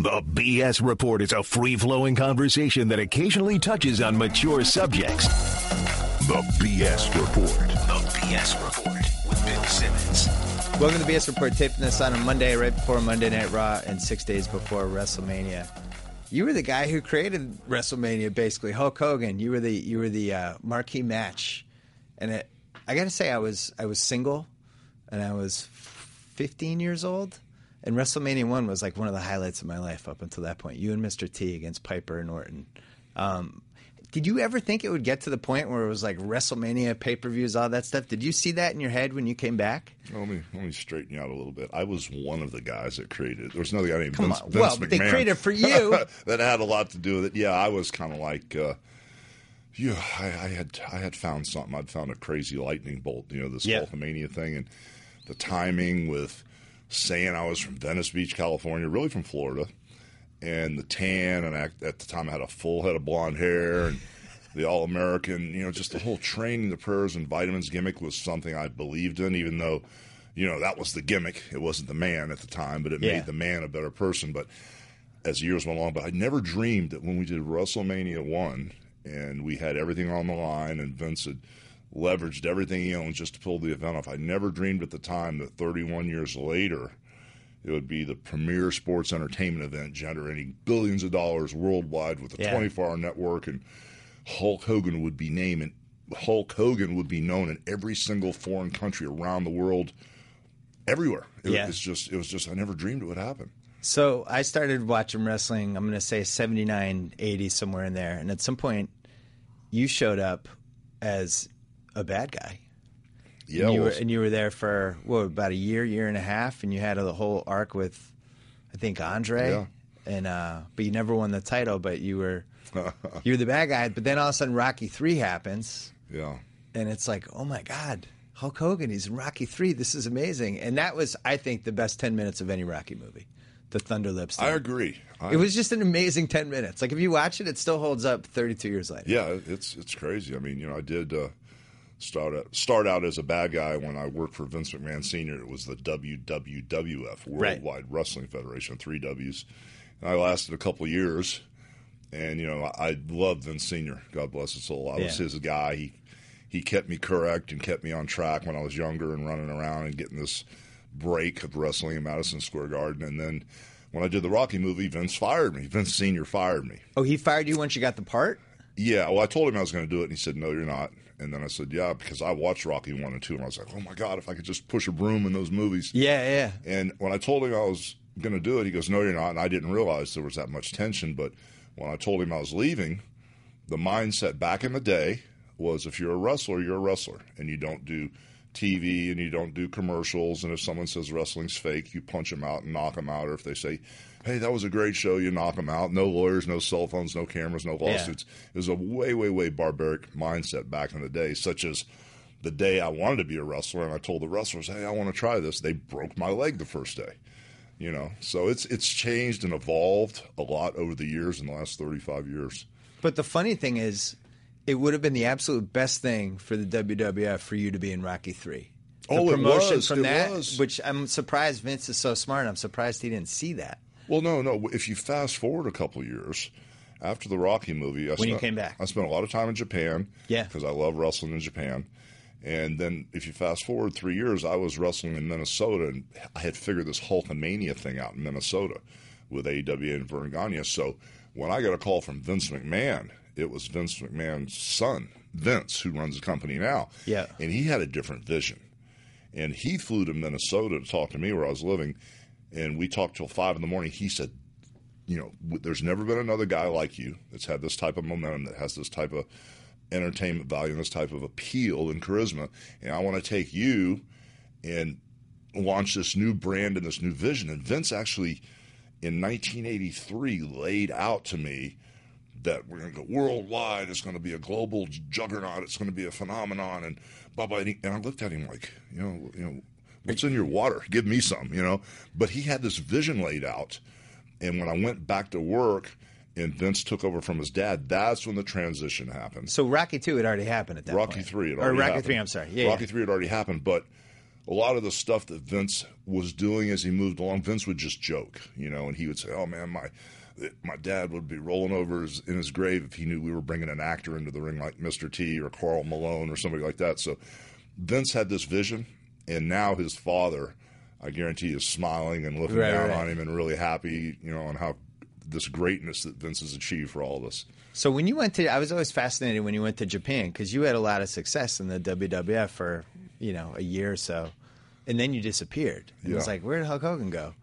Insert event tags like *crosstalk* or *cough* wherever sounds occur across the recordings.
The BS Report is a free flowing conversation that occasionally touches on mature subjects. The BS Report. The BS Report with Bill Simmons. Welcome to the BS Report, taping this on a Monday, right before Monday Night Raw, and six days before WrestleMania. You were the guy who created WrestleMania, basically Hulk Hogan. You were the you were the uh, marquee match, and it, I got to say, I was I was single, and I was 15 years old, and WrestleMania one was like one of the highlights of my life up until that point. You and Mr. T against Piper and Orton. Um, did you ever think it would get to the point where it was like WrestleMania pay per views, all that stuff? Did you see that in your head when you came back? Let me let me straighten you out a little bit. I was one of the guys that created. There was another guy named Come Vince, on. Vince Well, but they created for you. *laughs* that had a lot to do with it. Yeah, I was kind of like, uh, yeah, I, I had I had found something. I'd found a crazy lightning bolt. You know, this Yeah. Hulkamania thing and the timing with saying I was from Venice Beach, California, really from Florida, and the tan, and I, at the time I had a full head of blonde hair and. The All American, you know, just the whole training, the prayers and vitamins gimmick was something I believed in, even though, you know, that was the gimmick. It wasn't the man at the time, but it Yeah. made the man a better person. But as years went along, but I never dreamed that when we did WrestleMania 1 and we had everything on the line and Vince had leveraged everything he owned just to pull the event off, I never dreamed at the time that 31 years later, it would be the premier sports entertainment event generating billions of dollars worldwide with a Yeah. 24 hour network and Hulk Hogan would be named and Hulk Hogan would be known in every single foreign country around the world everywhere. It, Yeah. It's just it was just I never dreamed it would happen. So I started watching wrestling, I'm going to say 79, 80, somewhere in there. And at some point, you showed up as a bad guy. Yeah, and, you were, and you were there for, what, about a year, year and a half. And you had a whole arc with, I think, Andre. Yeah. And uh, But you never won the title, but you were *laughs* you were the bad guy. But then all of a sudden, Rocky 3 happens. yeah. and it's like, oh my god, Hulk Hogan, he's in Rocky Three. This is amazing, and that was, I think, the best ten minutes of any Rocky movie. The Thunder Lips. I agree. I, It was just an amazing ten minutes. Like if you watch it, it still holds up thirty two years later. yeah, it's it's crazy. I mean, you know, I did uh, start out, start out as a bad guy when I worked for Vince McMahon Senior. It was the WWWF Right. Worldwide Wrestling Federation, three Ws, and I lasted a couple of years. And you know, I, I loved Vince Senior. God bless his soul. I was his guy. He he kept me correct and kept me on track when I was younger and running around and getting this break of wrestling in Madison Square Garden. And then when I did the Rocky movie, Vince fired me. Vince Senior fired me. Oh, he fired you once you got the part. Yeah, well, I told him I was going to do it, and he said, "No, you're not." And then I said, "Yeah," because I watched Rocky one and two, and I was like, "Oh my god, if I could just push a broom in those movies." Yeah, yeah. And when I told him I was going to do it, he goes, "No, you're not." And I didn't realize there was that much tension. But when I told him I was leaving, the mindset back in the day was, if you're a wrestler, you're a wrestler, and you don't do TV and you don't do commercials. And if someone says wrestling's fake, you punch them out and knock them out. Or if they say, "Hey, that was a great show," you knock them out. No lawyers, no cell phones, no cameras, no lawsuits. It was a way, way, way barbaric mindset back in the day, such as the day I wanted to be a wrestler and I told the wrestlers, "Hey, I want to try this." They broke my leg the first day. You know, so it's it's changed and evolved a lot over the years in the last 35 years. But the funny thing is, it would have been the absolute best thing for the WWF for you to be in Rocky Three. The Oh, it promotion was, from it that, was. which I'm surprised Vince is so smart. I'm surprised he didn't see that. Well, no, no. If you fast forward a couple years after the Rocky movie, I When you spent, came back. I spent a lot of time in Japan. Yeah. because I love wrestling in Japan. And then if you fast forward three years, I was wrestling in Minnesota, and I had figured this Hulkamania thing out in Minnesota with AWA and Verne Gagne. So when I got a call from Vince McMahon, it was Vince McMahon's son, Vince, who runs the company now. Yeah. and he had a different vision and he flew to Minnesota to talk to me where I was living, and we talked till five in the morning. He said, "You know, there's never been another guy like you that's had this type of momentum, that has this type of entertainment value, and this type of appeal and charisma, and I want to take you and launch this new brand and this new vision." And Vince actually, in 1983, laid out to me that we're going to go worldwide. It's going to be a global juggernaut. It's going to be a phenomenon. And blah blah. And, and I looked at him like, you know, you know, what's in your water? Give me some, you know. But he had this vision laid out. And when I went back to work, and Vince took over from his dad, that's when the transition happened. So Rocky Two had already happened at that Rocky point. three had or Rocky happened. Three. I'm sorry. Yeah, Rocky yeah. three had already happened, but a lot of the stuff that Vince was doing as he moved along, Vince would just joke, you know, and he would say, "Oh man, my my dad would be rolling over his, in his grave if he knew we were bringing an actor into the ring like Mr. T or Karl Malone or somebody like that." So Vince had this vision, and now his father, I guarantee, is smiling and looking Right, down right. on him and really happy, you know, on how this greatness that Vince has achieved for all of us. So when you went to, I was always fascinated when you went to Japan because you had a lot of success in the WWF for you know a year or so, and then you disappeared. And It was like, where did Hulk Hogan go?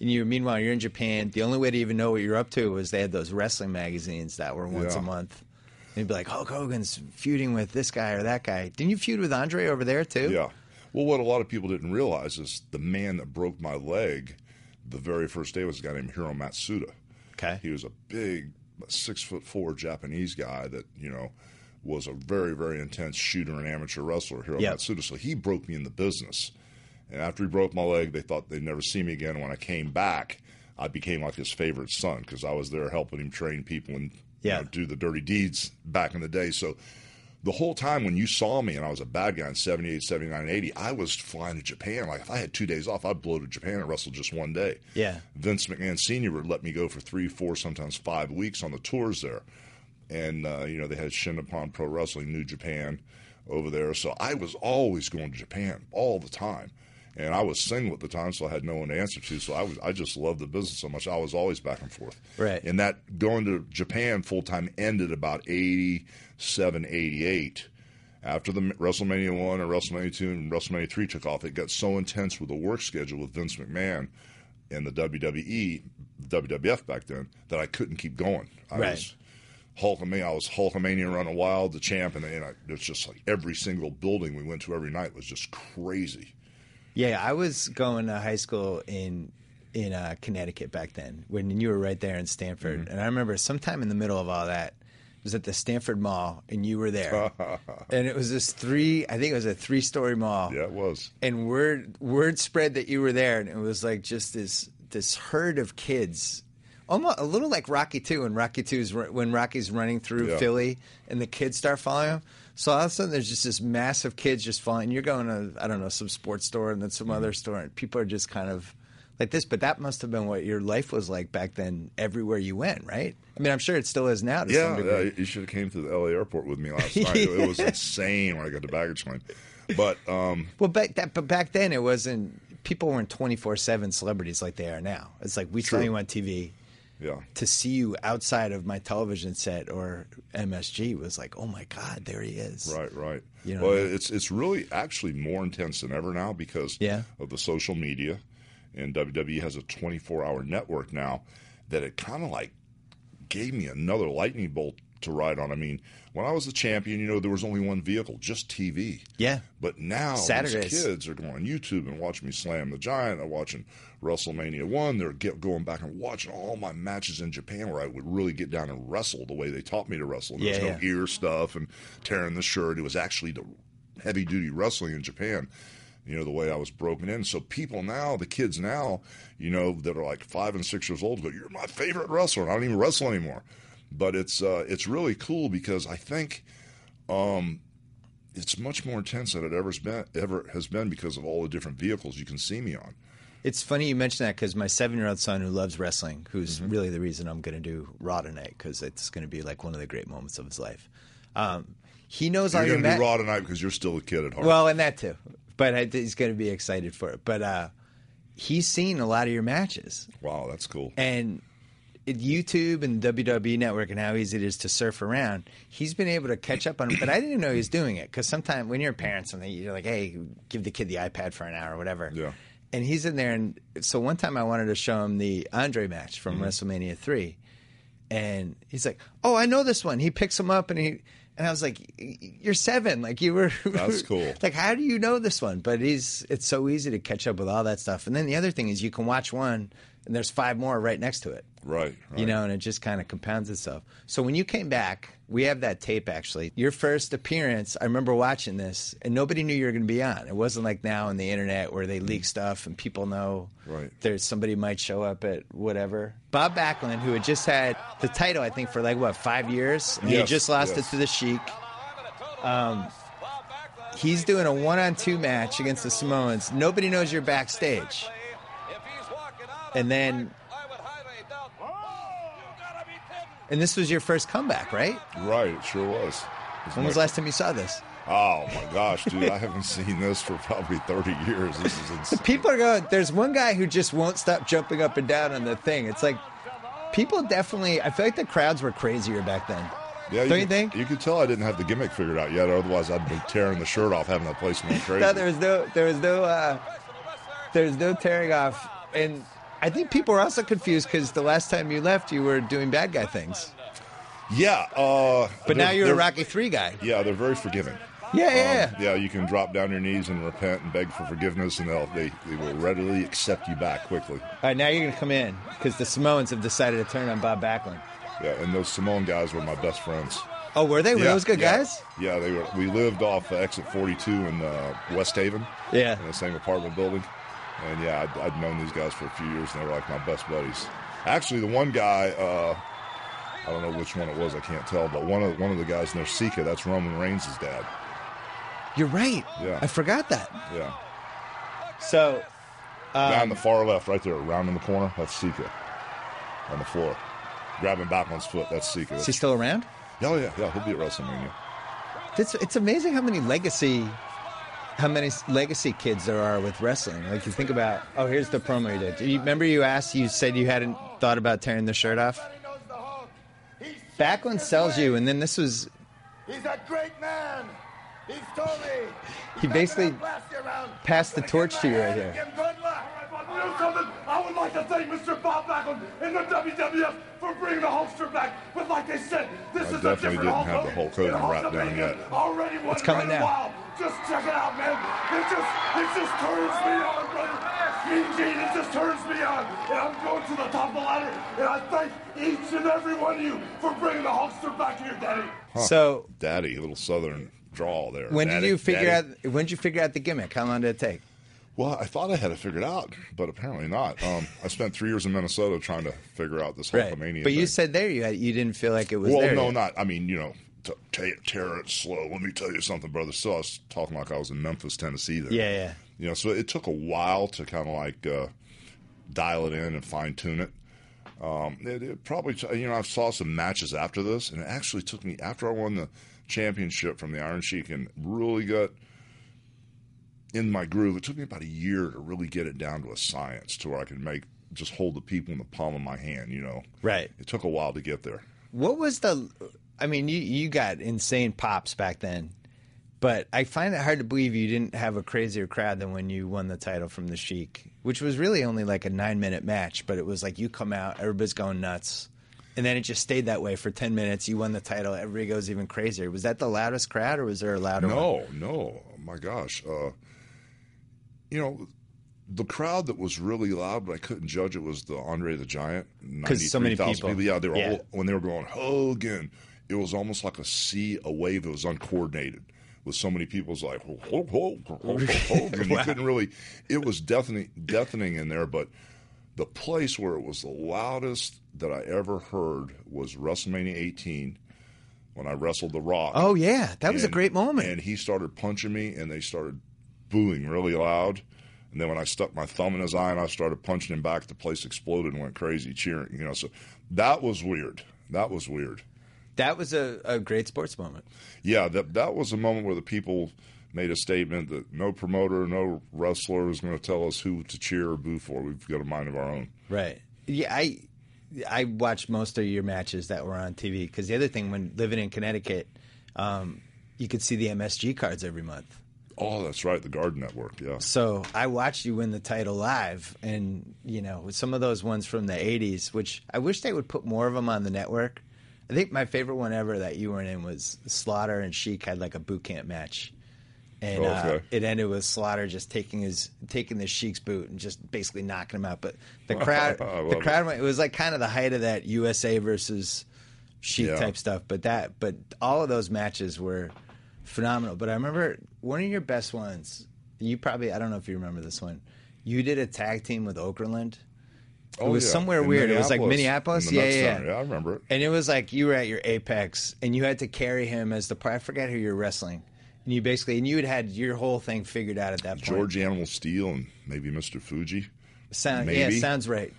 And you, meanwhile, you're in Japan. The only way to even know what you're up to was they had those wrestling magazines that were once Yeah. a month. And you'd be like, Hulk Hogan's feuding with this guy or that guy. Didn't you feud with Andre over there too? Yeah. Well, what a lot of people didn't realize is the man that broke my leg the very first day was a guy named Hiro Matsuda. Okay. He was a big, six foot four Japanese guy that you know was a very, very intense shooter and amateur wrestler. Hiro Yep. Matsuda. So he broke me in the business. And after he broke my leg, they thought they'd never see me again. When I came back, I became like his favorite son because I was there helping him train people and you know, do the dirty deeds back in the day. So the whole time when you saw me and I was a bad guy in 78, 79, 80, I was flying to Japan. Like if I had two days off, I'd blow to Japan and wrestle just one day. Yeah. Vince McMahon Sr. would let me go for three, four, sometimes five weeks on the tours there. And, uh, you know, they had Shin Nippon Pro Wrestling, New Japan over there. So I was always going to Japan all the time. And I was single at the time, so I had no one to answer to. So I was, I just loved the business so much. I was always back and forth. Right. And that going to Japan full time ended about 87, 88. After the WrestleMania 1 and WrestleMania 2 and WrestleMania 3 took off, it got so intense with the work schedule with Vince McMahon and the WWE, WWF back then, that I couldn't keep going. I Right. was Hulkamania. I was Hulkamania running wild, the champ, and, and I, it's just like every single building we went to every night was just crazy. Yeah, I was going to high school in in uh, Connecticut back then when you were right there in Stamford, Mm-hmm. and I remember sometime in the middle of all that it was at the Stamford Mall, and you were there, *laughs* and it was this three. I think it was a three story mall. Yeah, it was. and word word spread that you were there, and it was like just this this herd of kids, almost a little like Rocky Two, when Rocky Two's when Rocky's running through Yeah. Philly, and the kids start following him. So all of a sudden, there's just this mass of kids just following. You're going to I don't know some sports store and then some other store, and people are just kind of like this. But that must have been what your life was like back then, everywhere you went, right? I mean, I'm sure it still is now to some Yeah, degree. yeah, you should have came to the LA airport with me last *laughs* night. It was insane when I got to baggage claim. But um, Well, back that, but back then it wasn't. People weren't twenty four seven celebrities like they are now. It's like we saw True. you on TV. Yeah, To see you outside of my television set or MSG was like, oh my god, there he is. right, right. You know well, I mean? it's it's really actually more intense than ever now because Yeah. of the social media, and WWE has a 24 hour network now that it kind of like gave me another lightning bolt to ride on. I mean, when I was the champion, you know, there was only one vehicle, just TV. Yeah. But now Saturdays. these kids are going on YouTube and watching me slam the giant. They're watching WrestleMania one. They're get, going back and watching all my matches in Japan where I would really get down and wrestle the way they taught me to wrestle. There was Yeah, no yeah. ear stuff and tearing the shirt. It was actually the heavy duty wrestling in Japan. You know the way I was broken in. So people now, the kids now, you know that are like five and six years old, go, "You're my favorite wrestler." And I don't even wrestle anymore. But it's uh, it's really cool because I think um, it's much more intense than it ever has been ever has been because of all the different vehicles you can see me on. It's funny you mention that because my seven year old son who loves wrestling, who's Mm-hmm. really the reason I'm going to do Raw tonight because it's going to be like one of the great moments of his life. Um, he knows all You're going to ma- do Raw tonight because you're still a kid at heart. Well, and that too. But I, he's going to be excited for it. But uh, he's seen a lot of your matches. wow, that's cool. And YouTube and WWE Network and how easy it is to surf around, he's been able to catch up on it. But I didn't even know he was doing it because sometimes when you're parents and you're like, hey, give the kid the iPad for an hour or whatever. Yeah. And he's in there. And so one time I wanted to show him the Andre match from mm-hmm. WrestleMania 3. And he's like, oh, I know this one. He picks him up and he. And I was like, "You're seven. Like you were." *laughs* That's cool. like, how do you know this one? But he's. It's so easy to catch up with all that stuff. And then the other thing is, you can watch one, and there's five more right next to it. Right, right. You know, and it just kind of compounds itself. So when you came back, we have that tape actually. Your first appearance, I remember watching this, and nobody knew you were going to be on. It wasn't like now on the internet where they leak stuff and people know Right. there's somebody might show up at whatever. Bob Backlund, who had just had the title, I think for like what five years, and he had just lost yes. it to the Sheik. Um, he's doing a one-on-two match against the Samoans. Nobody knows you're backstage, and then. And this was your first comeback, right? Right, it sure was. It When was the last time you saw this? Oh my gosh, dude! I *laughs* haven't seen this for probably thirty years. This is *laughs* insane. People are going. There's one guy who just won't stop jumping up and down on the thing. It's like people definitely. I feel like the crowds were crazier back then. Yeah, Don't you could- think? You could tell I didn't have the gimmick figured out yet. Otherwise, I'd be tearing the shirt off, having that place going crazy. *laughs* No, there was no, there was no, uh, there was no tearing off, and I think people are also confused because the last time you left, you were doing bad guy things, yeah, uh, but now you're a Rocky Three guy. Yeah, they're very forgiving. Yeah, yeah, Um, yeah, you can drop down your knees and repent and beg for forgiveness, and they'll they, they will readily accept you back quickly. All right, now you're gonna come in because the Samoans have decided to turn on Bob Backlund. Yeah, and those Samoan guys were my best friends. Oh, were they? Were yeah, those good yeah. guys? Yeah, they were. We lived off uh, exit 42 in uh, West Haven. Yeah. in the same apartment building. And yeah, I'd, I'd known these guys for a few years, and they were like my best buddies. Actually, the one guy, uh, I don't know which one it was, I can't tell, but one of one of the guys in there, Sika, that's Roman Reigns' dad. You're right. Yeah. I forgot that. Yeah, So, Um, on the far left, right there, around in the corner, that's Sika on the floor, grabbing Backlund's foot. That's Sika. is he still around? oh yeah, yeah, he'll be at WrestleMania. It's it's amazing how many legacy how many legacy kids there are with wrestling. Like you think about oh here's the promo you did. Do you remember you asked you said you hadn't thought about tearing the shirt off? Backlund sells you and then this was He's a great man. He's told me. He basically Blast you around. passed the torch to you right here. Give him good luck. You know something? I would like to thank Mr. Bob Backlund and the WWF for bringing the Hulkster back. But like they said, this I is a definitely didn't have the Hulk Hulk Hogan wrapped down yet. Already won It's coming running now. Wild. Just check it out, man. It just, it just turns me on, brother. Mean Gene, it just turns me on. And I'm going to the top of the ladder. And I thank each and every one of you for bringing the Hulkster back here, Daddy. so Daddy, a little southern drawl there. when did you figure Daddy. out when did you figure out the gimmick? How long did it take? Well, I thought I had it figured out, but apparently not. Um, I spent three years in Minnesota trying to figure out this Hulkamania. But you said there you had, you didn't feel like it was well, there. no, yet. not. I mean, you know, t- t- tear it slow. Let me tell you something, brother. So I was talking like I was in Memphis, Tennessee. There, Yeah, yeah. You know, so it took a while to kind of like uh, dial it in and fine tune it. Um, it, it probably, t- you know, I saw some matches after this, and it actually took me after I won the championship from the Iron Sheik and really got in my groove. It took me about a year to really get it down to a science to where I could make just hold the people in the palm of my hand. You know, Right. It took a while to get there. What was the? I mean, you you got insane pops back then, but I find it hard to believe you didn't have a crazier crowd than when you won the title from the Sheik, which was really only like a nine minute match, but it was like you come out, everybody's going nuts, and then it just stayed that way for ten minutes. You won the title, everybody goes even crazier. Was that the loudest crowd, or was there a louder one? No, no. Oh my gosh. Uh, you know, the crowd that was really loud, but I couldn't judge it was the Andre the Giant. 'Cause so many 93,000 people. Yeah, they were Yeah. all when they were going Hogan. It was almost like a sea, a wave that was uncoordinated. With so many people, it was like "Ho- ho- ho- ho- ho- Hogan. You *laughs* couldn't really. It was deafening, deafening in there, but the place where it was the loudest that I ever heard was WrestleMania 18 when I wrestled The Rock. Oh yeah, that was a great moment. And he started punching me, and they started booing really loud. And then when I stuck my thumb in his eye and I started punching him back, the place exploded and went crazy cheering. You know, so that was weird. That was weird. That was a, a great sports moment. Yeah, that that was a moment where the people made a statement that no promoter, no wrestler is going to tell us who to cheer or boo for. We've got a mind of our own. Right. Yeah, I I watched most of your matches that were on TV because the other thing when living in Connecticut, um, you could see the MSG cards every month. Oh, that's right, the Garden Network. Yeah. So I watched you win the title live, and you know some of those ones from the '80s, which I wish they would put more of them on the network. I think my favorite one ever that you were in was Slaughter and Sheik had like a boot camp match, and uh, Okay. it ended with Slaughter just taking his taking the Sheik's boot and just basically knocking him out. But the *laughs* crowd, the crowd, went, it was like kind of the height of that USA versus Sheik Yeah. type stuff. But that, but all of those matches were phenomenal. But I remember one of your best ones. You probably I don't know if you remember this one. You did a tag team with Okerlund. It Oh, was yeah. somewhere In weird. It was like Minneapolis. in Yeah, yeah, yeah. I remember it. And it was like you were at your apex, and you had to carry him as the. Part I forget who you were wrestling, And you basically, and you had had your whole thing figured out at that point. George Animal Steele and maybe Mr. Fuji. Sound, maybe. yeah, sounds right.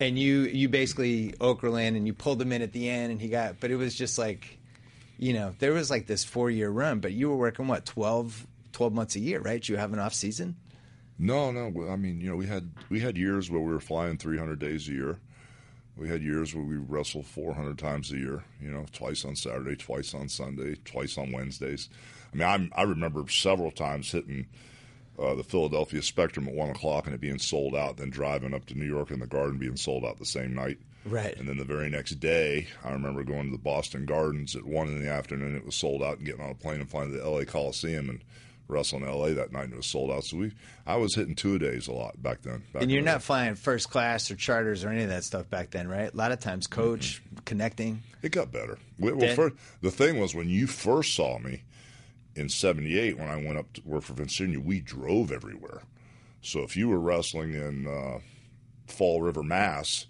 And you, you basically Okerlund, and you pulled him in at the end, and he got. But it was just like, you know, there was like this four year run, but you were working what 12, 12 months a year, right? You have an off season. No, no. I mean, you know, we had we had years where we were flying 300 days a year. We had years where we wrestled 400 times a year. You know, twice on Saturday, twice on Sunday, twice on Wednesdays. I mean, I'm, I remember several times hitting uh, the Philadelphia Spectrum at one o'clock and it being sold out. Then driving up to New York in the Garden being sold out the same night. Right. And then the very next day, I remember going to the Boston Gardens at one in the afternoon. It was sold out, and getting on a plane and flying to the L.A. Coliseum and wrestling in L.A. that night, and it was sold out. So we, I was hitting two a days a lot back then. Back And you're not flying first class or charters or any of that stuff back then, right? A lot of times, coach connecting. It got better. We- Well, first, the thing was when you first saw me in '78, when I went up to work for Vince Senior, we drove everywhere. So if you were wrestling in uh, Fall River, Mass,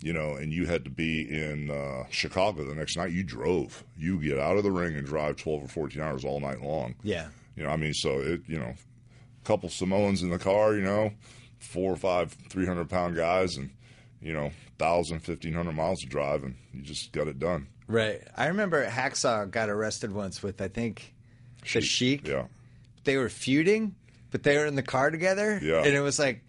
you know, and you had to be in uh, Chicago the next night, you drove. You get out of the ring and drive 12 or 14 hours all night long. Yeah. You know, I mean, so it, you know, a couple Samoans in the car, you know, four or five 300 pound guys, and, you know, 1,000, 1,500 miles to drive, and you just got it done. Right. I remember Hacksaw got arrested once with, I think, the Sheik. Yeah. They were feuding, but they were in the car together. Yeah. And it was like,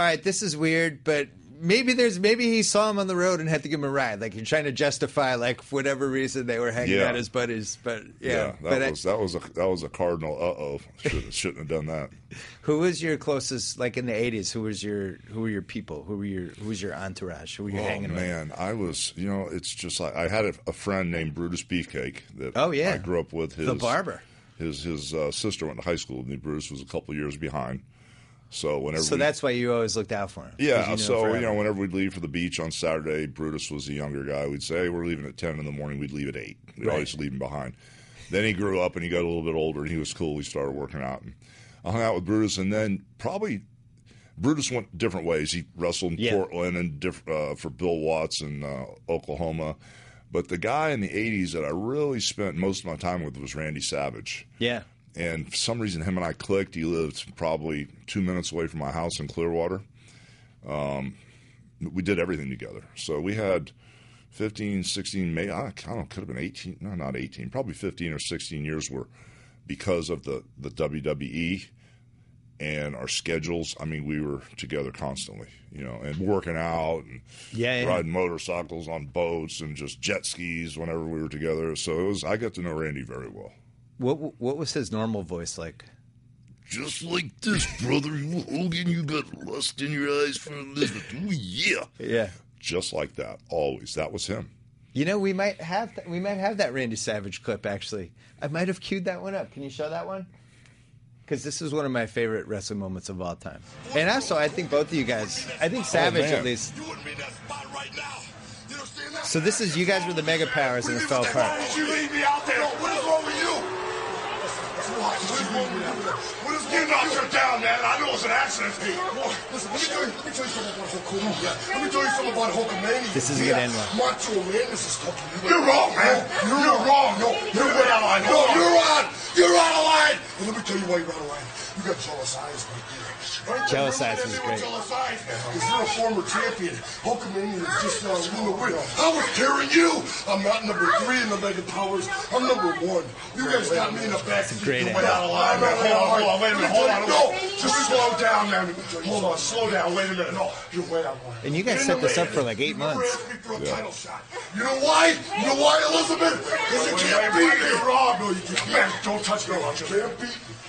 all right, this is weird, but maybe there's maybe he saw him on the road and had to give him a ride. Like you're trying to justify, like for whatever reason they were hanging Yeah. out as buddies. But yeah, Yeah, that but I- was that was a that was a cardinal. Uh oh, should, shouldn't have done that. *laughs* who was your closest? Like in the '80s, who was your who were your people? Who were your who was your entourage? Who were you Oh hanging with? man, I was you know it's just like I had a, a friend named Brutus Beefcake that Oh, yeah. I grew up with. His The barber. His his uh, sister went to high school with me. Brutus was a couple years behind. So whenever So we- that's why you always looked out for him. Yeah, him so you know, whenever we'd leave for the beach on Saturday, Brutus was the younger guy. We'd say, "Hey, we're leaving at ten in the morning." We'd leave at eight. We'd Right. always leave him behind. Then he grew up and he got a little bit older, and he was cool. We started working out, and I hung out with Brutus, and then probably Brutus went different ways. He wrestled in Yeah. Portland and diff- uh, for Bill Watts in uh, Oklahoma. But the guy in the '80s that I really spent most of my time with was Randy Savage yeah, and for some reason him and I clicked. He lived probably two minutes away from my house in Clearwater. Um, we did everything together. So we had 15, 16, maybe, I don't know, could have been 18, no, not 18, probably 15 or 16 years were because of the, the WWE and our schedules. I mean, we were together constantly, you know, and working out and Yeah, yeah. riding motorcycles on boats and just jet skis whenever we were together. So it was, I got to know Randy very well. What what was his normal voice like? Just like this, brother you Hogan, you got lust in your eyes for Elizabeth. Ooh, yeah. Yeah. Just like that, always. That was him. You know, we might have th- we might have that Randy Savage clip. Actually, I might have queued that one up. Can you show that one? Because this is one of my favorite wrestling moments of all time. And also, I think both of you guys. I think oh, Savage man. at least. You wouldn't be in that spot right now. You understand that? So this is you guys were the Mega Powers and it fell Why apart. Did you leave me? What is wrong with you? What is wrong with you? What is getting knocked her down, man? I know it's an accident. Hey, listen, let me tell you, let me tell you something about Hulkamania. Let me tell you something about Hulkamania. This is a good end one. Macho Man, this is talking to you. You're wrong, man. You're, wrong. No, you're way out of line. No, you're on. You're out of line. And let me tell you why you're out of line. You got jealous eyes right there. Right? Jealous Remember eyes that was great. Jealous eyes. Because you're a former champion. Hulkamania is just not in the win. I was carrying you. I'm not number three in the Mega Powers. I'm number one. You guys got me in the back. It's a great You're end. way out of line, man. Hold on, hold on. Wait a minute. Hold on. No, just slow down, man. Hold on. Slow down. Wait a minute. No, you're way out of line. And you guys set this up for like eight months. asked me for a title shot. You know why? You know why, Elizabeth? Because you can't beat me. You're wrong. No, you can't. Man, don't touch me. You can't beat me.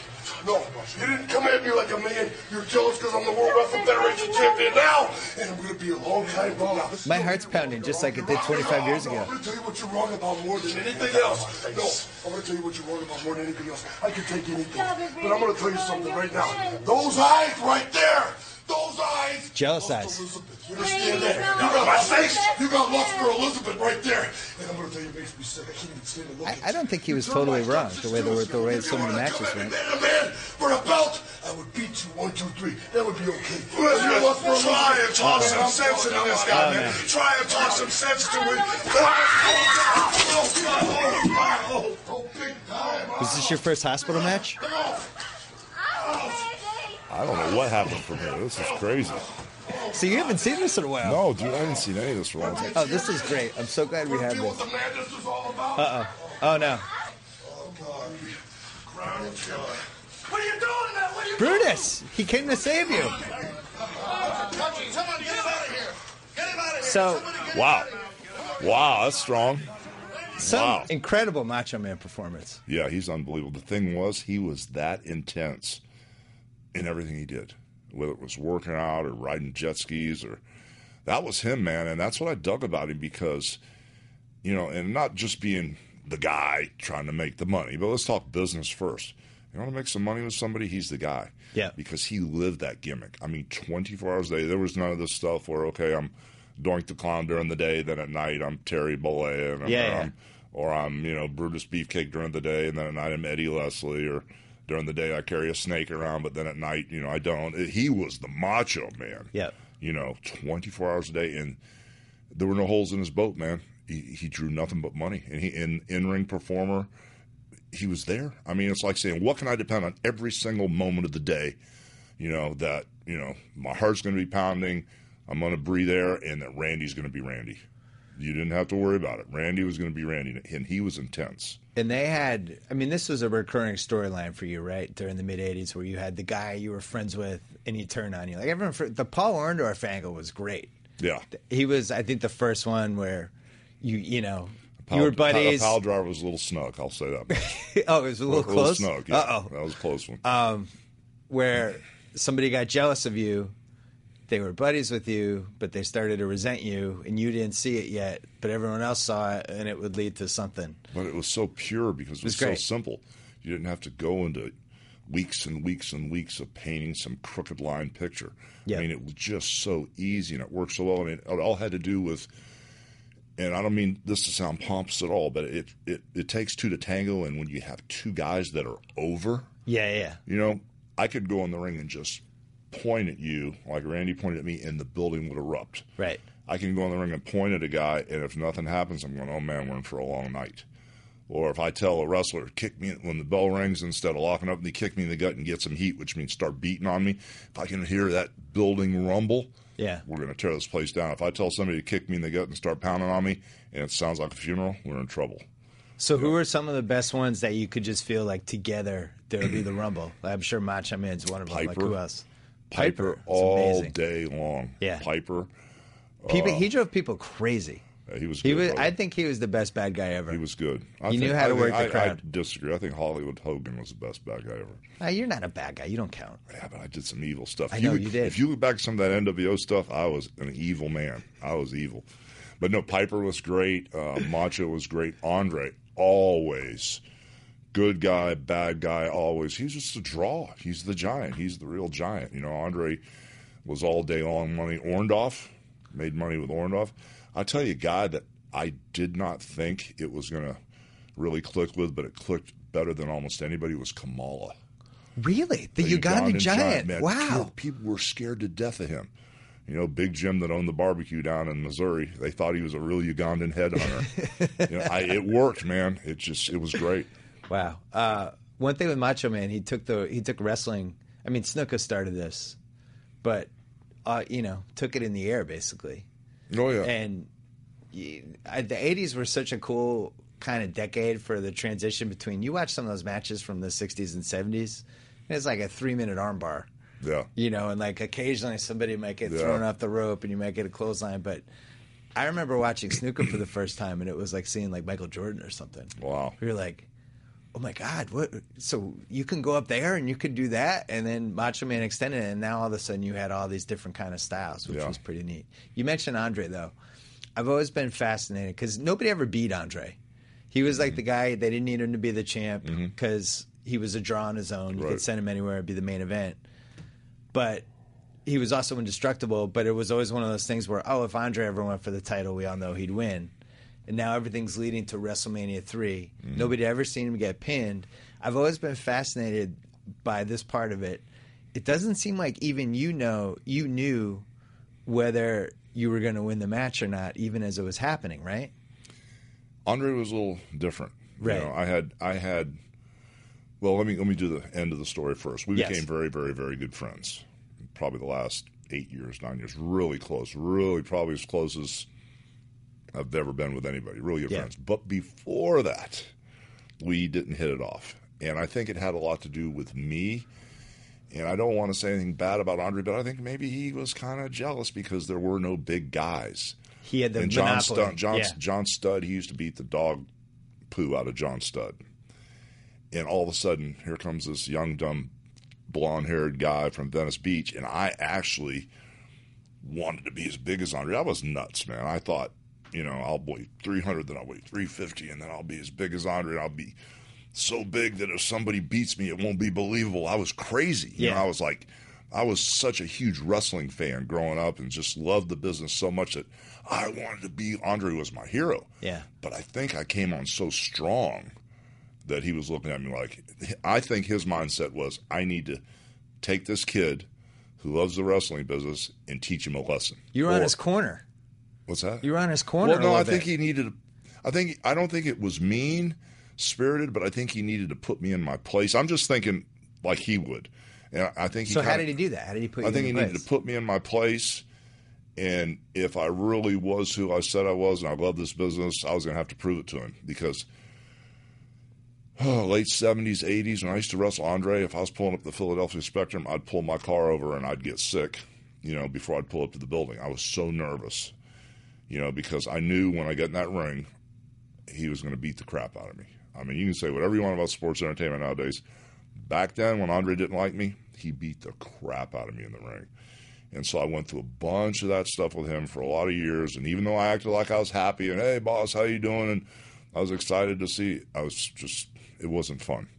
No, you didn't come at me like a man. You're jealous because I'm the World Wrestling Federation champion now, and I'm going to be a long time from. My heart's pounding just like it did 25 years ago. I'm going to tell you what you're wrong about more than anything else. No, I'm going to tell you what you're wrong about more than anything else. I can take anything, but I'm going to tell you something right now. Those eyes right there, those eyes Jealous eyes. You understand that? You got my face. You got love for Elizabeth right there. And I'm gonna tell you, it makes me sick. I can't even stand to look I, at I don't think he was totally wrong the way the, the way some of the matches went. Man, man, for a belt, I would beat you one, two, three. That would be okay. Listen, You lust for try Elizabeth. and talk some I'm sense going into this guy, Oh, man. man. Try and talk some sense to him. Oh, oh, oh, oh, big time. Was this your first hospital match? I don't know what happened from here. This is crazy. So you haven't seen this in a while. No, dude, I haven't seen any of this for a long time. Oh, this is great. I'm so glad we have this. the madness is all about? Uh oh. Oh no. Oh, God. Crown and killer. What are you doing, man? What are you Brutus, he came to save you. Someone get him out of here. Get him out of here. So, Wow. Wow, that's strong. some Wow. incredible Macho Man performance. Yeah, he's unbelievable. The thing was, he was that intense in everything he did, whether it was working out or riding jet skis or that was him, man. And that's what I dug about him because, you know, and not just being the guy trying to make the money, but let's talk business first. You want to make some money with somebody? He's the guy. Yeah. Because he lived that gimmick. I mean, 24 hours a day. There was none of this stuff where, okay, I'm Doink the Clown during the day, then at night I'm Terry Bollea, and Yeah, or yeah. I'm or I'm you know Brutus Beefcake during the day, and then at night I'm Eddie Leslie, or during the day I carry a snake around, but then at night you know I don't. He was the Macho Man. Yeah. You know, 24 hours a day, and there were no holes in his boat, man. He, he drew nothing but money, and he in in ring performer. He was there. I mean, it's like saying, what can I depend on every single moment of the day? You know that you know my heart's going to be pounding. I'm going to breathe air, and that Randy's going to be Randy. You didn't have to worry about it. Randy was going to be Randy, and he was intense. And they had, I mean, this was a recurring storyline for you, right? During the mid 80s, where you had the guy you were friends with and he turned on you. Like, everyone, the Paul Orndorff angle was great. Yeah, He was, I think, the first one where you, you know, Pal- you were buddies. Pal, driver was a little snug. I'll say that. *laughs* oh, it was a little a little close. snug. Yeah, Uh oh. that was a close one. Um, Where somebody got jealous of you. They were buddies with you, but they started to resent you, and you didn't see it yet. But everyone else saw it, and it would lead to something. But it was so pure because it was, was so simple. You didn't have to go into weeks and weeks and weeks of painting some crooked line picture. Yeah. I mean, it was just so easy and it worked so well. I mean, it all had to do with, and I don't mean this to sound pompous at all, but it, it, it takes two to tango. And when you have two guys that are over, Yeah, yeah. you know, I could go in the ring and just point at you like Randy pointed at me and the building would erupt. Right. I can go in the ring and point at a guy, and if nothing happens, I'm going, oh man, we're in for a long night. Or if I tell a wrestler, kick me when the bell rings, instead of locking up, and they kick me in the gut and get some heat, which means start beating on me. If I can hear that building rumble, Yeah. we're going to tear this place down. If I tell somebody to kick me in the gut and start pounding on me, and it sounds like a funeral, we're in trouble. So, who are some of the best ones that you could just feel like together there would be the Rumble? I'm sure Macho Man's one of them. Like who else? Piper, all day long. Yeah. Piper, People, he drove people crazy. uh, he was. He was. I think he was the best bad guy ever. He was good. I He think- knew how to I work think- the I- I disagree. I think Hollywood Hogan was the best bad guy ever. Ah, you're not a bad guy. You don't count. Yeah, but I did some evil stuff. I If know you did. If you look back at some of that NWO stuff, I was an evil man. I was evil. But no, Piper was great. Uh, Macho was great. Andre, always good guy, bad guy, always. He's just a draw. He's the giant. He's the real giant. You know, Andre was all day long money. Orndorff made money with Orndorff. I tell you, a guy that I did not think it was going to really click with, but it clicked better than almost anybody was Kamala Really, the, the Ugandan, giant. man. wow. People, people were scared to death of him. You know, Big Jim that owned the barbecue down in Missouri, they thought he was a real Ugandan headhunter. *laughs* you know, I, it worked, man. It just, it was great. Wow. Uh, one thing with Macho Man, he took the he took wrestling. I mean, Snuka started this, but uh, you know, took it in the air basically. Oh yeah, And I, the '80s were such a cool kind of decade for the transition between. You watch some of those matches from the '60s and '70s. and It's like a three minute armbar. yeah. you know, and like occasionally somebody might get Yeah. thrown off the rope and you might get a clothesline. But I remember watching Snuka for the first time and it was like seeing like Michael Jordan or something. Wow. We were like, oh my God, what? So you can go up there and you can do that? And then Macho Man extended it and now all of a sudden you had all these different kind of styles, which Yeah. was pretty neat. You mentioned Andre though. I've always been fascinated because nobody ever beat Andre. He was Mm-hmm. like the guy, they didn't need him to be the champ because he was a draw on his own. You Right. could send him anywhere it'd be the main event but he was also indestructible, but it was always one of those things where, oh, if Andre ever went for the title, we all know he'd win. And now everything's leading to WrestleMania 3. Mm-hmm. Nobody ever seen him get pinned. I've always been fascinated by this part of it. It doesn't seem like even you know, you knew whether you were going to win the match or not, even as it was happening, right? Andre was a little different. Right. You know, I had I had well, let me let me do the end of the story first. We Yes. became very, very, very good friends. Probably the last eight years, nine years, really close. Really probably as close as I've ever been with anybody. Really good Yeah. friends. But before that, we didn't hit it off. And I think it had a lot to do with me. And I don't want to say anything bad about Andre, but I think maybe he was kind of jealous because there were no big guys He had the and John monopoly. Studd, John, yeah. John Studd, he used to beat the dog poo out of John Studd. And all of a sudden, here comes this young, dumb, blonde haired guy from Venice Beach. And I actually wanted to be as big as Andre. I was nuts, man. I thought, you know, I'll weigh 300, then I'll weigh 350, and then I'll be as big as Andre. And I'll be so big that if somebody beats me, it won't be believable. I was crazy. You Yeah. know, I was like, I was such a huge wrestling fan growing up and just loved the business so much that I wanted to be Andre was my hero. Yeah. But I think I came on so strong that he was looking at me like I think his mindset was I need to take this kid who loves the wrestling business and teach him a lesson. You were on his corner. What's that? You were on his corner. Well, no, I think bit. he needed. I think I don't think it was mean spirited, but I think he needed to put me in my place. I'm just thinking like he would, and I think he. So how kinda- did he do that? How did he put you I think he your needed to put me in my place, and if I really was who I said I was, and I love this business, I was going to have to prove it to him because. Oh, late seventies, eighties, when I used to wrestle Andre, if I was pulling up the Philadelphia Spectrum, I'd pull my car over and I'd get sick, you know, before I'd pull up to the building. I was so nervous, you know, because I knew when I got in that ring, he was going to beat the crap out of me. I mean, you can say whatever you want about sports entertainment nowadays. Back then, when Andre didn't like me, he beat the crap out of me in the ring. And so I went through a bunch of that stuff with him for a lot of years. And even though I acted like I was happy and hey, boss, how you doing? And I was excited to see, I was just, it wasn't fun.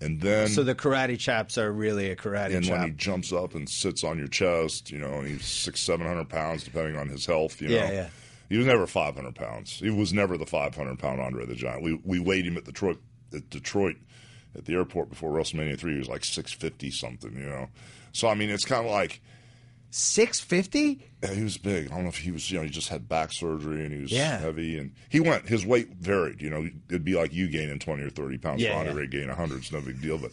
And then, So the karate chops are really a karate and chop. when he jumps up and sits on your chest, you know, and he's six, seven hundred pounds, depending on his health. You know, Yeah, yeah. he was never five hundred pounds. He was never the five hundred pound Andre the Giant. We we weighed him at Detroit at Detroit at the airport before WrestleMania three. He was like six fifty something. You know, so I mean, it's kind of like Six fifty? yeah, he was big. I don't know if he was, you know, he just had back surgery and he was Yeah. heavy and he went, his weight varied, you know, it'd be like you gaining 20 or 30 pounds. Yeah, Yeah, yeah. Andre Ray gain 100. It's no big deal. But,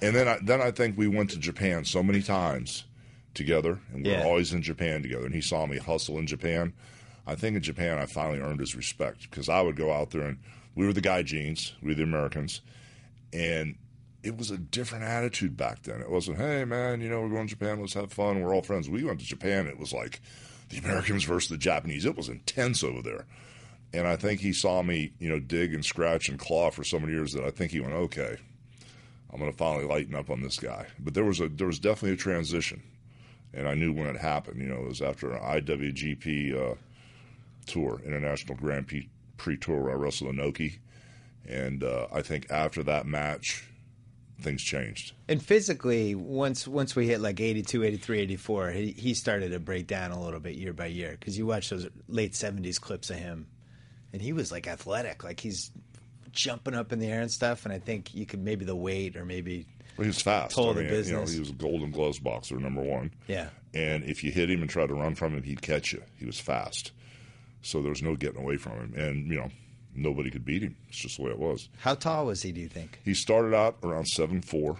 and then I, then I think we went to Japan so many times together and we Yeah. were always in Japan together. And he saw me hustle in Japan. I think in Japan, I finally earned his respect because I would go out there and we were the gaijins, we were the Americans. And it was a different attitude back then. It wasn't, hey man, you know, we're going to Japan, let's have fun, we're all friends. We went to Japan, it was like the Americans versus the Japanese. It was intense over there. And I think he saw me, you know, dig and scratch and claw for so many years that I think he went, okay, I'm going to finally lighten up on this guy. But there was a there was definitely a transition, and I knew when it happened. You know, it was after an IWGP uh, tour, International Grand Prix, Tour, where I wrestled Inoki, and uh, I think after that match, things changed. And physically, once once we hit like 82, 83, 84, he, he started to break down a little bit year by year because you watch those late 70s clips of him, and he was like athletic, like he's jumping up in the air and stuff. And I think you could maybe the weight or maybe Well, he was fast. I mean, you know, he was a Golden Gloves boxer, number one. yeah. And if you hit him and tried to run from him, he'd catch you. He was fast, so there was no getting away from him. And you know, nobody could beat him. It's just the way it was. How tall was he? Do you think? He started out around seven four.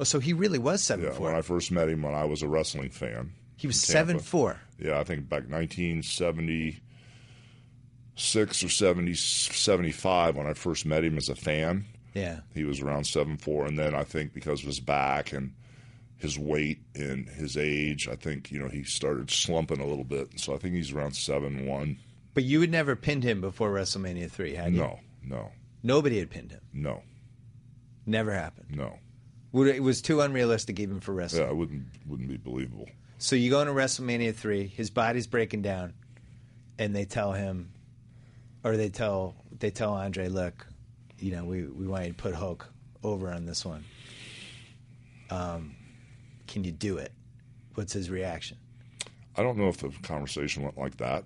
Oh, so he really was seven Yeah, four. when I first met him, when I was a wrestling fan. he was seven four. Yeah, I think back 1976 or 70, 75 when I first met him as a fan. Yeah. He was around seven four, and then I think because of his back and his weight and his age, I think you know he started slumping a little bit. So I think he's around seven one. But you had never pinned him before WrestleMania three, had you? No, no, Nobody had pinned him. no, Never happened. no. Would- It was too unrealistic even for wrestling. Yeah, it wouldn't wouldn't be believable. So you go into WrestleMania three, his body's breaking down, and they tell him, or they tell they tell Andre, look, you know, we we want you to put Hulk over on this one. Um, can you do it? what's his reaction? I don't know if the conversation went like that.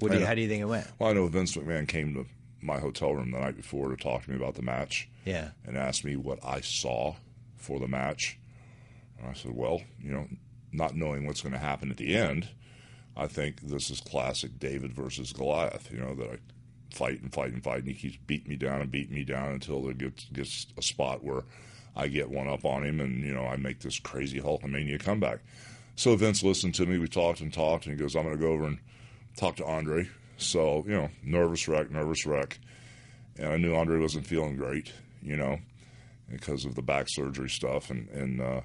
What do you, how do you think it went? Well, I know Vince McMahon came to my hotel room the night before to talk to me about the match. Yeah. and asked me what I saw for the match. And I said, well, you know, not knowing what's going to happen at the end, I think this is classic David versus Goliath, you know, that I fight and fight and fight, and he keeps beating me down and beating me down until there gets, gets a spot where I get one up on him and, you know, I make this crazy Hulkamania comeback. So Vince listened to me. We talked and talked, and he goes, I'm going to go over and talk to Andre. So, you know, nervous wreck, nervous wreck. And I knew Andre wasn't feeling great, you know, because of the back surgery stuff. And, and uh,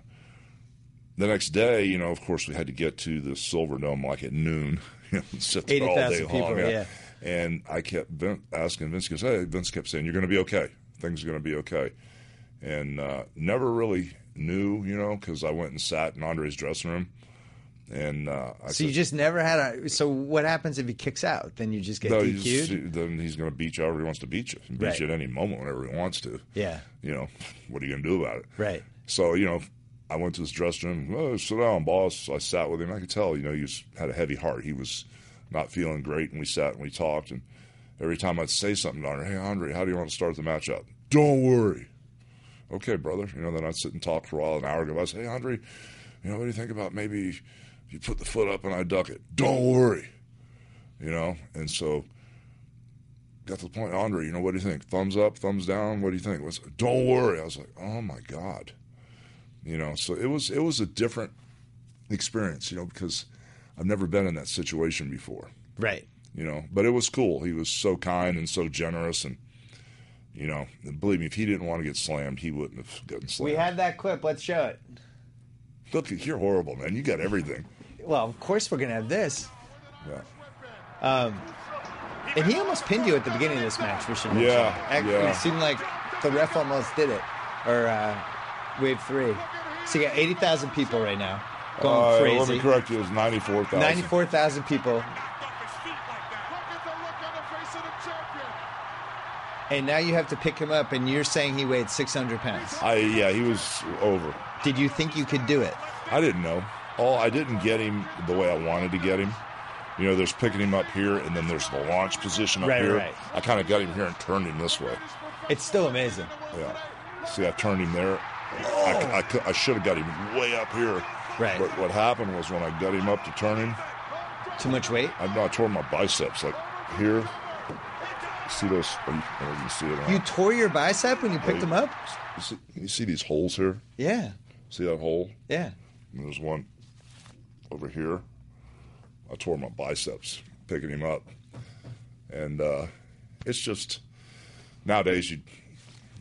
the next day, you know, of course, we had to get to the Silverdome like at noon, *laughs* sit there all day 80,000 people, long. yeah. And I kept Vin- asking Vince, goes, hey, Vince kept saying, you're going to be okay. Things are going to be okay. And uh, never really knew, you know, because I went and sat in Andre's dressing room. And uh, I So said, you just never had a. So what happens if he kicks out? Then you just get no, DQ'd. he's, then he's going to beat you however he wants to beat you. Beat Right. you at any moment whenever he wants to. Yeah. You know, what are you going to do about it? Right. So, you know, I went to his dressing room. Oh, sit down, boss. I sat with him. I could tell, you know, he was, had a heavy heart. He was not feeling great. And we sat and we talked. And every time I'd say something to Andre, hey, Andre, how do you want to start the match up? Don't worry. Okay, brother. You know, then I'd sit and talk for a while. An hour ago, I'd say, hey, Andre, you know, what do you think about maybe you put the foot up and I duck it? Don't worry. You know, and so got to the point, Andre, you know, what do you think? Thumbs up, thumbs down? What do you think? Was don't worry. I was like, oh my God. You know, so it was it was a different experience, you know, because I've never been in that situation before. Right. You know, but it was cool. He was so kind and so generous, and you know, believe me, if he didn't want to get slammed, he wouldn't have gotten slammed. We had that clip. Let's show it. Look, you're horrible, man. You got everything. Well, of course we're gonna have this. Yeah. Um, And he almost pinned you at the beginning of this match. We should mention. Yeah, Actually, yeah. It seemed like the ref almost did it, or uh, wave three. So you got eighty thousand people right now going Uh, crazy. Let me correct you. It was ninety-four thousand. Ninety-four thousand people, and now you have to pick him up, and you're saying he weighed six hundred pounds. I yeah, he was over. Did you think you could do it? I didn't know. Oh, I didn't get him the way I wanted to get him. You know, there's picking him up here, and then there's the launch position up Right, here. right. I kind of got him here and turned him this way. It's still amazing. Yeah. See, I turned him there. I, oh. I, should have got him way up here. Right. But what happened was when I got him up to turn him, Too much weight. I, I tore my biceps like here. See those? Oh, you, oh, you see it. You tore your bicep when you picked him up. You see, you see these holes here? Yeah, See that hole? yeah. And there's one over here. I tore my biceps picking him up. And uh, it's just nowadays you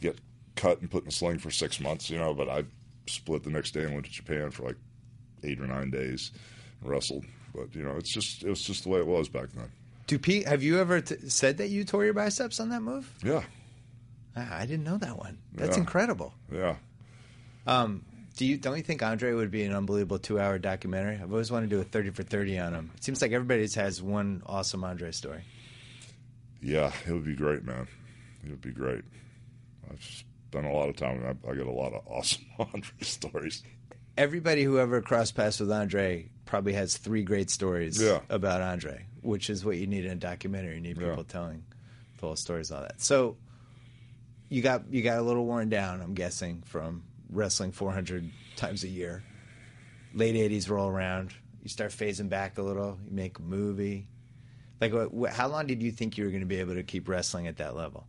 get cut and put in a sling for six months, you know, but I split the next day and went to Japan for like eight or nine days and wrestled. But, you know, it's just, it was just the way it was back then. Do Pete? Have you ever t- said that you tore your biceps on that move? Yeah. Ah, I didn't know that one. That's Yeah. incredible. Yeah. Do you don't you think Andre would be an unbelievable two hour documentary? I've always wanted to do a thirty for thirty on him. It seems like everybody has one awesome Andre story. Yeah. It would be great, man. It would be great. I've spent a lot of time. I, I get a lot of awesome *laughs* Andre stories. Everybody who ever crossed paths with Andre probably has three great stories Yeah. about Andre, which is what you need in a documentary. You need Yeah. people telling full stories, all that. So you got you got a little worn down, I'm guessing, from wrestling 400 times a year. Late 80s roll around, you start phasing back a little. You make a movie. Like, what, how long did you think you were going to be able to keep wrestling at that level?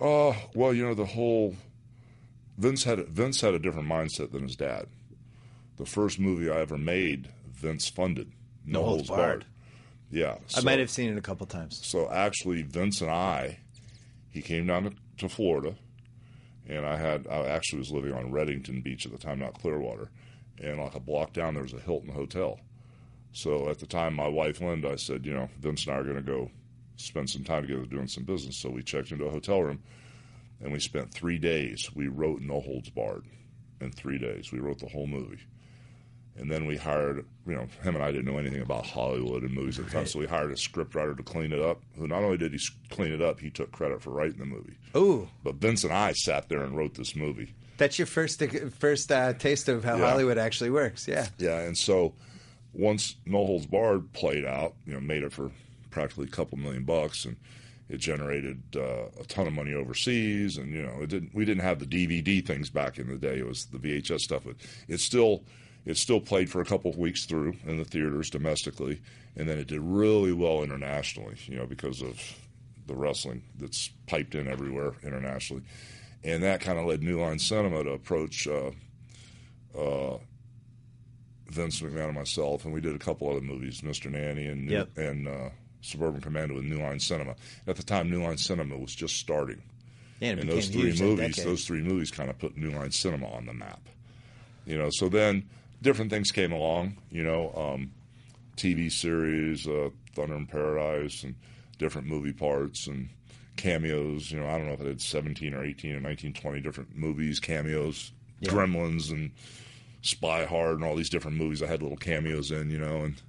Uh, well, you know the whole Vince had Vince had a different mindset than his dad. The first movie I ever made, Vince funded. No, Holds holds Barred. barred. Yeah, I might have seen it a couple times. So actually, Vince and I, he came down to, to Florida, and I had I actually was living on Redington Beach at the time, not Clearwater, and like a block down there was a Hilton hotel. So at the time, my wife Linda, I said, you know, Vince and I are going to go spend some time together doing some business. So we checked into a hotel room, and we spent three days. We wrote No Holds Barred in three days. We wrote the whole movie. And then we hired, you know, him and I didn't know anything about Hollywood and movies at the time, so we hired a scriptwriter to clean it up. Who not only did he clean it up, he took credit for writing the movie. Ooh, But Vince and I sat there and wrote this movie. That's your first first uh, taste of how Yeah. Hollywood actually works. Yeah. Yeah, and so once No Holds Barred played out, you know, made it for practically a couple million bucks, and it generated uh, a ton of money overseas. And you know, it didn't. We didn't have the DVD things back in the day. It was the VHS stuff. But it still, it still played for a couple of weeks through in the theaters domestically, and then it did really well internationally. You know, because of the wrestling that's piped in everywhere internationally. And that kind of led New Line Cinema to approach uh, Vince McMahon and myself, and we did a couple other movies, Mr. Nanny and Yep. and uh, Suburban Commando with New Line Cinema. At the time, New Line Cinema was just starting, Yeah, it and those three movies, those three movies, kind of put New Line Cinema on the map. You know, so then different things came along. You know, um, TV series, uh, Thunder in Paradise, and different movie parts and cameos. You know, I don't know if I did 17 or 18 or 19, 20 different movies, cameos, Yeah. Gremlins, and Spy Hard, and all these different movies. I had little cameos in, you know, and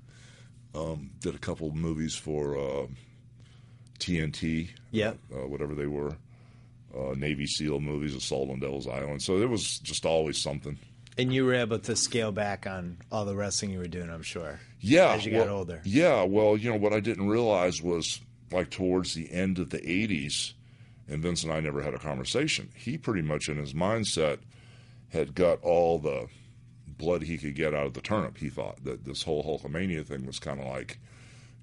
um, did a couple of movies for uh, TNT, Yep. uh, whatever they were. Uh, Navy SEAL movies, Assault on Devil's Island. So it was just always something. And you were able to scale back on all the wrestling you were doing, I'm sure. Yeah, As you got well- older. Yeah, well, you know what I didn't realize was like towards the end of the '80s, and Vince and I never had a conversation. He pretty much in his mindset had got all the blood he could get out of the turnip. He thought that this whole Hulkamania thing was kind of like,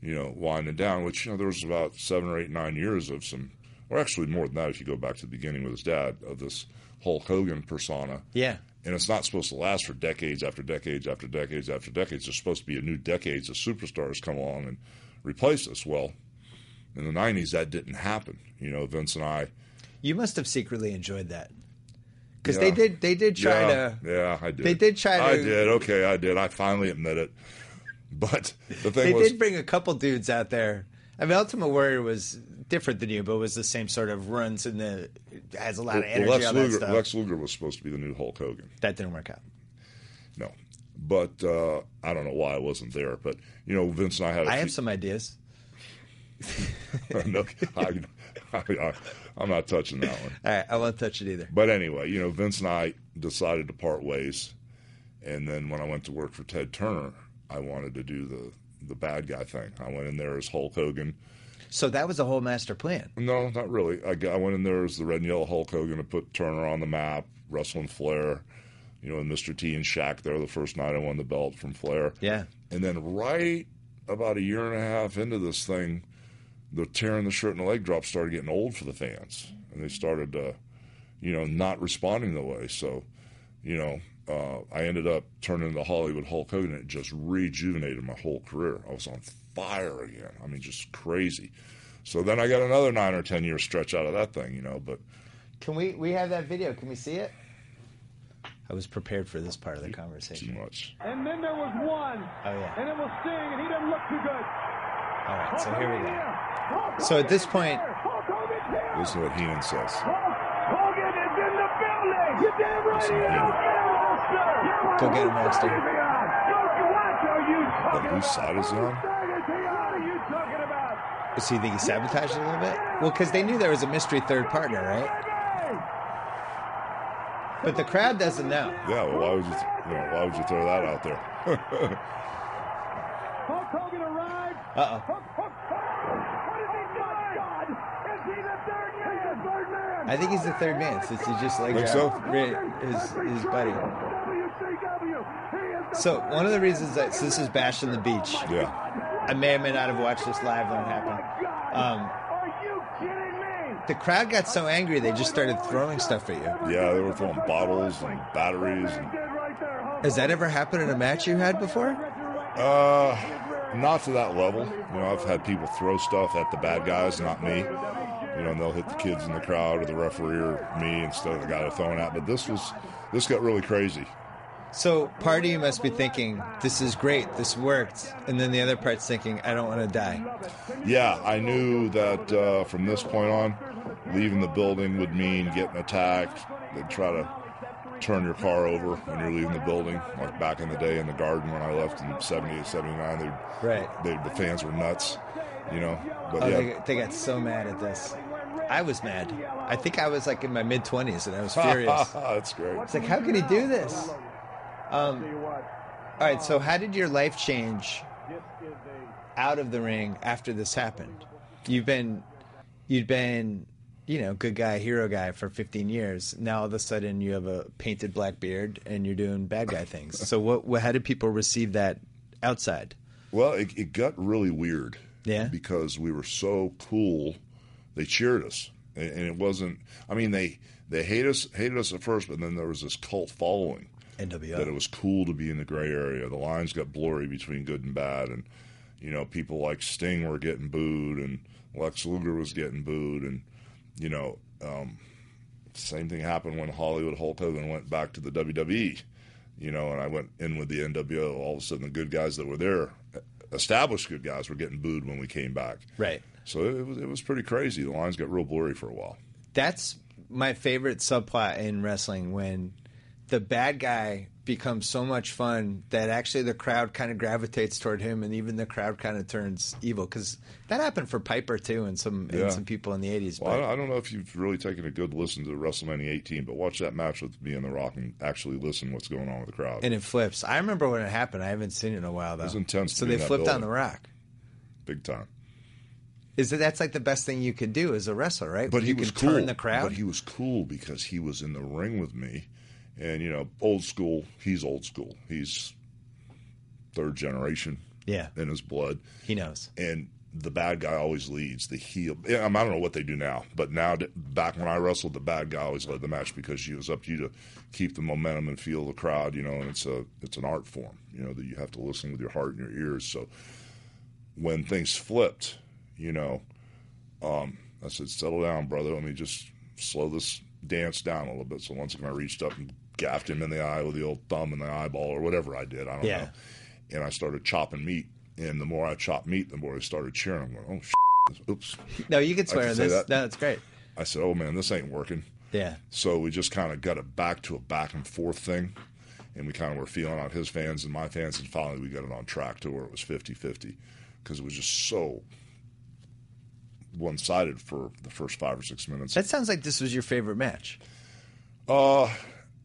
you know, winding down. Which you know there was about seven or eight, nine years of some, or actually more than that if you go back to the beginning with his dad of this Hulk Hogan persona Yeah. And it's not supposed to last for decades after decades after decades after decades. There's supposed to be a new decades of superstars come along and replace us. Well, in the '90s, that didn't happen. You know, Vince and I. You must have secretly enjoyed that. Because Yeah. they did they did try yeah, to Yeah, I did. they did try to. I did. Okay, I did. I finally admit it. *laughs* But the thing was. they was, did bring a couple dudes out there. I mean Ultimate Warrior was different than you, but was the same sort of runs and the has a lot of well, energy Lex all that Luger. stuff. Lex Luger was supposed to be the new Hulk Hogan. that didn't work out. No, but uh, I don't know why I wasn't there. But you know, Vince and I had. a I few- have some ideas. *laughs* no, I, I, I'm not touching that one. All right, I won't touch it either. But anyway, you know, Vince and I decided to part ways, and then when I went to work for Ted Turner, I wanted to do the the bad guy thing. I went in there as Hulk Hogan. So that was the whole master plan. No, not really. I, got, I went in there as the red and yellow Hulk Hogan to put Turner on the map, wrestling Flair. You know, and Mr. T and Shaq there the first night I won the belt from Flair. Yeah. And then right about a year and a half into this thing, the tearing the shirt and the leg drop started getting old for the fans, and they started, uh, you know, not responding the way. So, you know, uh, I ended up turning into Hollywood Hulk Hogan. and It just rejuvenated my whole career. I was on fire again. I mean, just crazy. So then I got another nine or ten year stretch out of that thing, you know. But Can we we have that video? Can we see it? I was prepared for this part of the conversation. too conversation. much. And then there was one. Oh, yeah. And it was Sting, and he didn't look too good. All right, so here we go. So at this point, This is what Heenan says. Hogan is in the building. You damn right Listen, he is. Heenan. Go get him, are But whose side is he on? What are you talking about? so you think he sabotaged a little bit? Well, because they knew there was a mystery third partner, right? But the crowd doesn't know. Yeah. Well, why would you, you know, why would you throw that out there? *laughs* Hulk Hogan arrived. Uh oh. Hulk, Hulk, Hulk. What is he doing? Is he the third man? He's the third man. I think he's the third man since he just like Think so? his his buddy. WCW. He is the So one of the reasons that so this is Bash on the Beach. yeah. I may or may not have watched this live when it happened. Um, Are you kidding me? the crowd got so angry they just started throwing stuff at you. Yeah, they were throwing bottles and batteries. And, Did right there, Hulk. Has that ever happened in a match you had before? uh, not to that level. You know, I've had people throw stuff at the bad guys, not me. You know, and they'll hit the kids in the crowd or the referee or me instead of the guy they're throwing at. But this was this got really crazy. So part of you must be thinking, "This is great, this worked," and then the other part's thinking, "I don't want to die." Yeah, I knew that uh, from this point on, leaving the building would mean getting attacked. They'd try to turn your car over when you're leaving the building. Like back in the day in the garden when I left in 78, 79, they'd, Right. they, the fans were nuts, you know. But Oh, yeah, they, they got so mad at this. I was mad. I think I was like in my mid twenties, and I was furious. *laughs* That's great. It's like, how could he do this? Um, all right, so how did your life change out of the ring after this happened? You've been, you've been, you know, good guy, hero guy for 15 years. Now all of a sudden you have a painted black beard and you're doing bad guy things. So what? what how did people receive that outside? Well, it, it got really weird. Yeah. Because we were so cool, they cheered us, and, and it wasn't. I mean, they they hate us hated us at first, but then there was this cult following NWO. that it was cool to be in the gray area. The lines got blurry between good and bad, and you know, people like Sting were getting booed, and Lex Luger was getting booed, and you know, um, same thing happened when Hollywood Hulk Hogan went back to the WWE. You know, and I went in with the NWO. All of a sudden, the good guys that were there, established good guys, were getting booed when we came back. Right. So it was it was pretty crazy. The lines got real blurry for a while. That's my favorite subplot in wrestling when the bad guy becomes so much fun that actually the crowd kind of gravitates toward him, and even the crowd kind of turns evil. Because that happened for Piper too, and some Yeah. and some people in the '80s. Well, I but- don't, I don't know if you've really taken a good listen to WrestleMania 18, but watch that match with me and The Rock and actually listen what's going on with the crowd. and it flips. I remember when it happened. I haven't seen it in a while though. was intense So they flipped on the rock. Big time. Is that that's like the best thing you could do as a wrestler, right? But you he was can cool. turn the crowd. But he was cool because he was in the ring with me, and you know, old school. He's old school. He's third generation yeah, in his blood, he knows. and the bad guy always leads. The heel. I don't know what they do now, but now back when I wrestled, the bad guy always led the match because it was up to you to keep the momentum and feel the crowd. You know, and it's a it's an art form. You know that you have to listen with your heart and your ears. So when things flipped, you know, um, I said, "Settle down, brother. Let me just slow this dance down a little bit." So once again, I reached up and gaffed him in the eye with the old thumb in the eyeball or whatever I did. I don't Yeah. know. And I started chopping meat. And the more I chopped meat, the more they started cheering. I'm going, "Oh, shit. oops!" No, you can swear can on this. that. No, it's great. I said, "Oh man, this ain't working." Yeah, So we just kind of got it back to a back and forth thing. And we kind of were feeling out his fans and my fans. And finally, we got it on track to where it was 50 50 because it was just so one sided for the first five or six minutes. that sounds like this was your favorite match. Uh,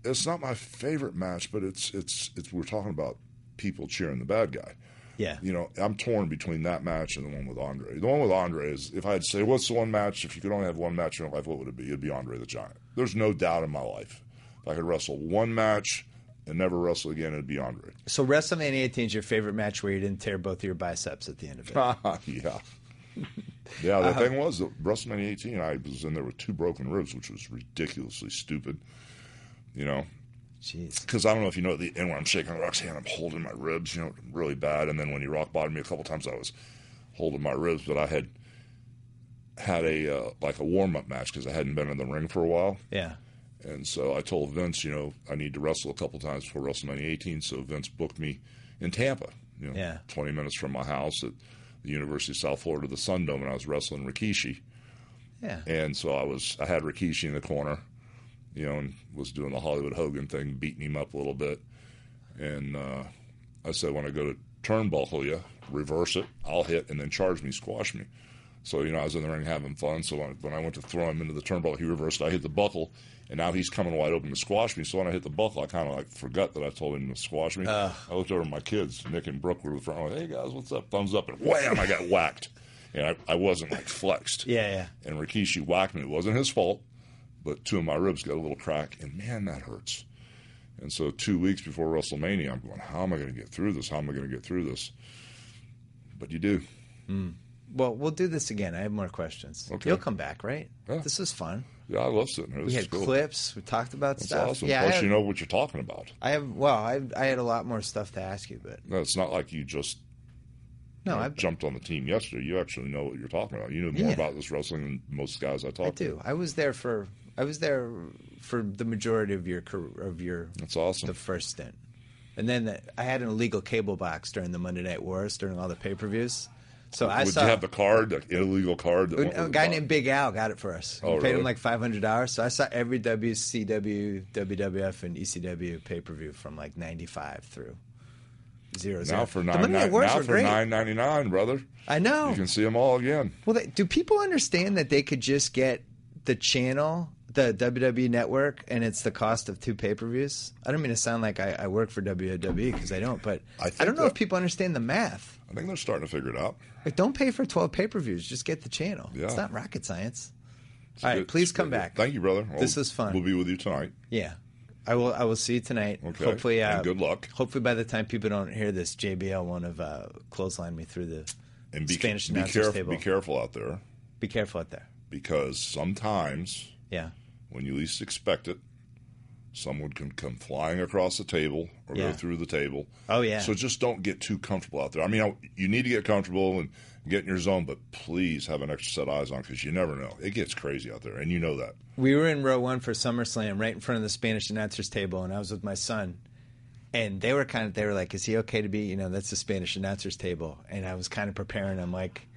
it's not my favorite match, but it's, it's, it's, we're talking about people cheering the bad guy. Yeah, You know, I'm torn between that match and the one with Andre. The one with Andre is, if I had to say, what's the one match, if you could only have one match in your life, what would it be? It'd be Andre the Giant. There's no doubt in my life. If I could wrestle one match and never wrestle again, it'd be Andre. So WrestleMania 18 is your favorite match where you didn't tear both of your biceps at the end of it. *laughs* yeah. Yeah, the uh-huh. thing was that WrestleMania 18, I was in there with two broken ribs, which was ridiculously stupid. You know, Jeez. because I don't know if you know, the, and when I'm shaking Rock's hand, I'm holding my ribs, you know, really bad. And then when you rock bottomed me a couple times, I was holding my ribs, but I had had a uh, like a warm up match because I hadn't been in the ring for a while. Yeah. And so I told Vince, you know, I need to wrestle a couple times before WrestleMania 18. So Vince booked me in Tampa, you know, Yeah. 20 minutes from my house at the University of South Florida, the Sun Dome, and I was wrestling Rikishi. Yeah. And so I was, I had Rikishi in the corner, you know, and was doing the Hollywood Hogan thing, beating him up a little bit. And uh, I said, when I go to turnbuckle you, reverse it, I'll hit, and then charge me, squash me. So, you know, I was in the ring having fun. So when, when I went to throw him into the turnbuckle, he reversed. I hit the buckle, and now he's coming wide open to squash me. So when I hit the buckle, I kind of like forgot that I told him to squash me. I looked over at my kids, Nick and Brooke were in the front. Went, hey guys, what's up? Thumbs up, and wham, I got *laughs* whacked. And I, I wasn't like flexed. Yeah, yeah. And Rikishi whacked me. It wasn't his fault, but two of my ribs got a little crack, and man, that hurts. And so two weeks before WrestleMania, I'm going, how am I going to get through this? How am I going to get through this? But you do. Hmm. Well, we'll do this again. I have more questions. Okay. You'll come back, right? Yeah. This was fun. Yeah, I love sitting here. We had cool. clips. We talked about That's stuff. awesome. Yeah, Plus, have, you know what you're talking about. I have. Well, I I had a lot more stuff to ask you, but No, it's not like you just no, I jumped on the team yesterday. You actually know what you're talking about. You know more Yeah. about this wrestling than most guys I talk to. I to. do. I was there for. I was there for the majority of your career, of your That's awesome. the first stint, and then the, I had an illegal cable box during the Monday Night Wars during all the pay per views. So I Would saw you have the card, the illegal card? A guy named Big Al got it for us. We Oh, paid him like five hundred dollars. So I saw every WCW, WWF, and ECW pay per view from like ninety five through zero zero. Now for nine, nine now for great. nine ninety nine, brother. I know. You can see them all again. Well, they, do people understand that they could just get the channel, the WWE Network, and it's the cost of two pay per views. I don't mean to sound like I, I work for WWE because I don't, but I I, don't know that- if people understand the math. I think they're starting to figure it out. Like, don't pay for twelve pay per views; just get the channel. Yeah. It's not rocket science. It's All right, good- please come good. back. Thank you, brother. This We'll- was fun. We'll be with you tonight. Yeah, I will. I will see you tonight. Okay. Hopefully, uh, And good luck. Hopefully, by the time people don't hear this, JBL won't have uh, clotheslined me through the And be, Spanish be careful. table. Be careful out there Be careful out there. because sometimes Yeah. When you least expect it, someone can come flying across the table or Yeah. go through the table. Oh, yeah. So just don't get too comfortable out there. I mean, you need to get comfortable and get in your zone, but please have an extra set of eyes on because you never know. It gets crazy out there, and you know that. We were in row one for SummerSlam, right in front of the Spanish announcers table, and I was with my son. And they were kind of, they were like, "Is he okay to be? You know, that's the Spanish announcers table." And I was kind of preparing. I'm like,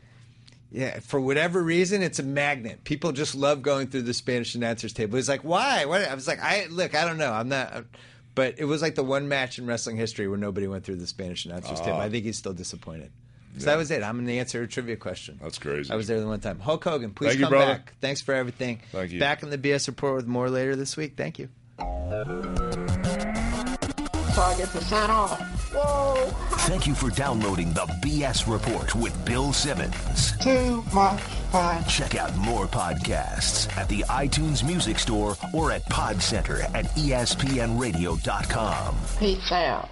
"Yeah, for whatever reason, it's a magnet. People just love going through the Spanish announcers table." He's like, "Why?" What? I was like, "I look, I don't know. I'm not." But it was like the one match in wrestling history where nobody went through the Spanish announcers table. Ah. I think he's still disappointed. So that was it. I'm going to answer a trivia question. That's crazy. I was there the one time. Hulk Hogan, please Thank come brother. back. Thanks for everything. Thank you. Back in the BS report with more later this week. Thank you. So I get to sign off. Whoa! Thank you for downloading the BS Report with Bill Simmons. Too much fun. Check out more podcasts at the iTunes Music Store or at Pod Center at espnradio.com. Peace out.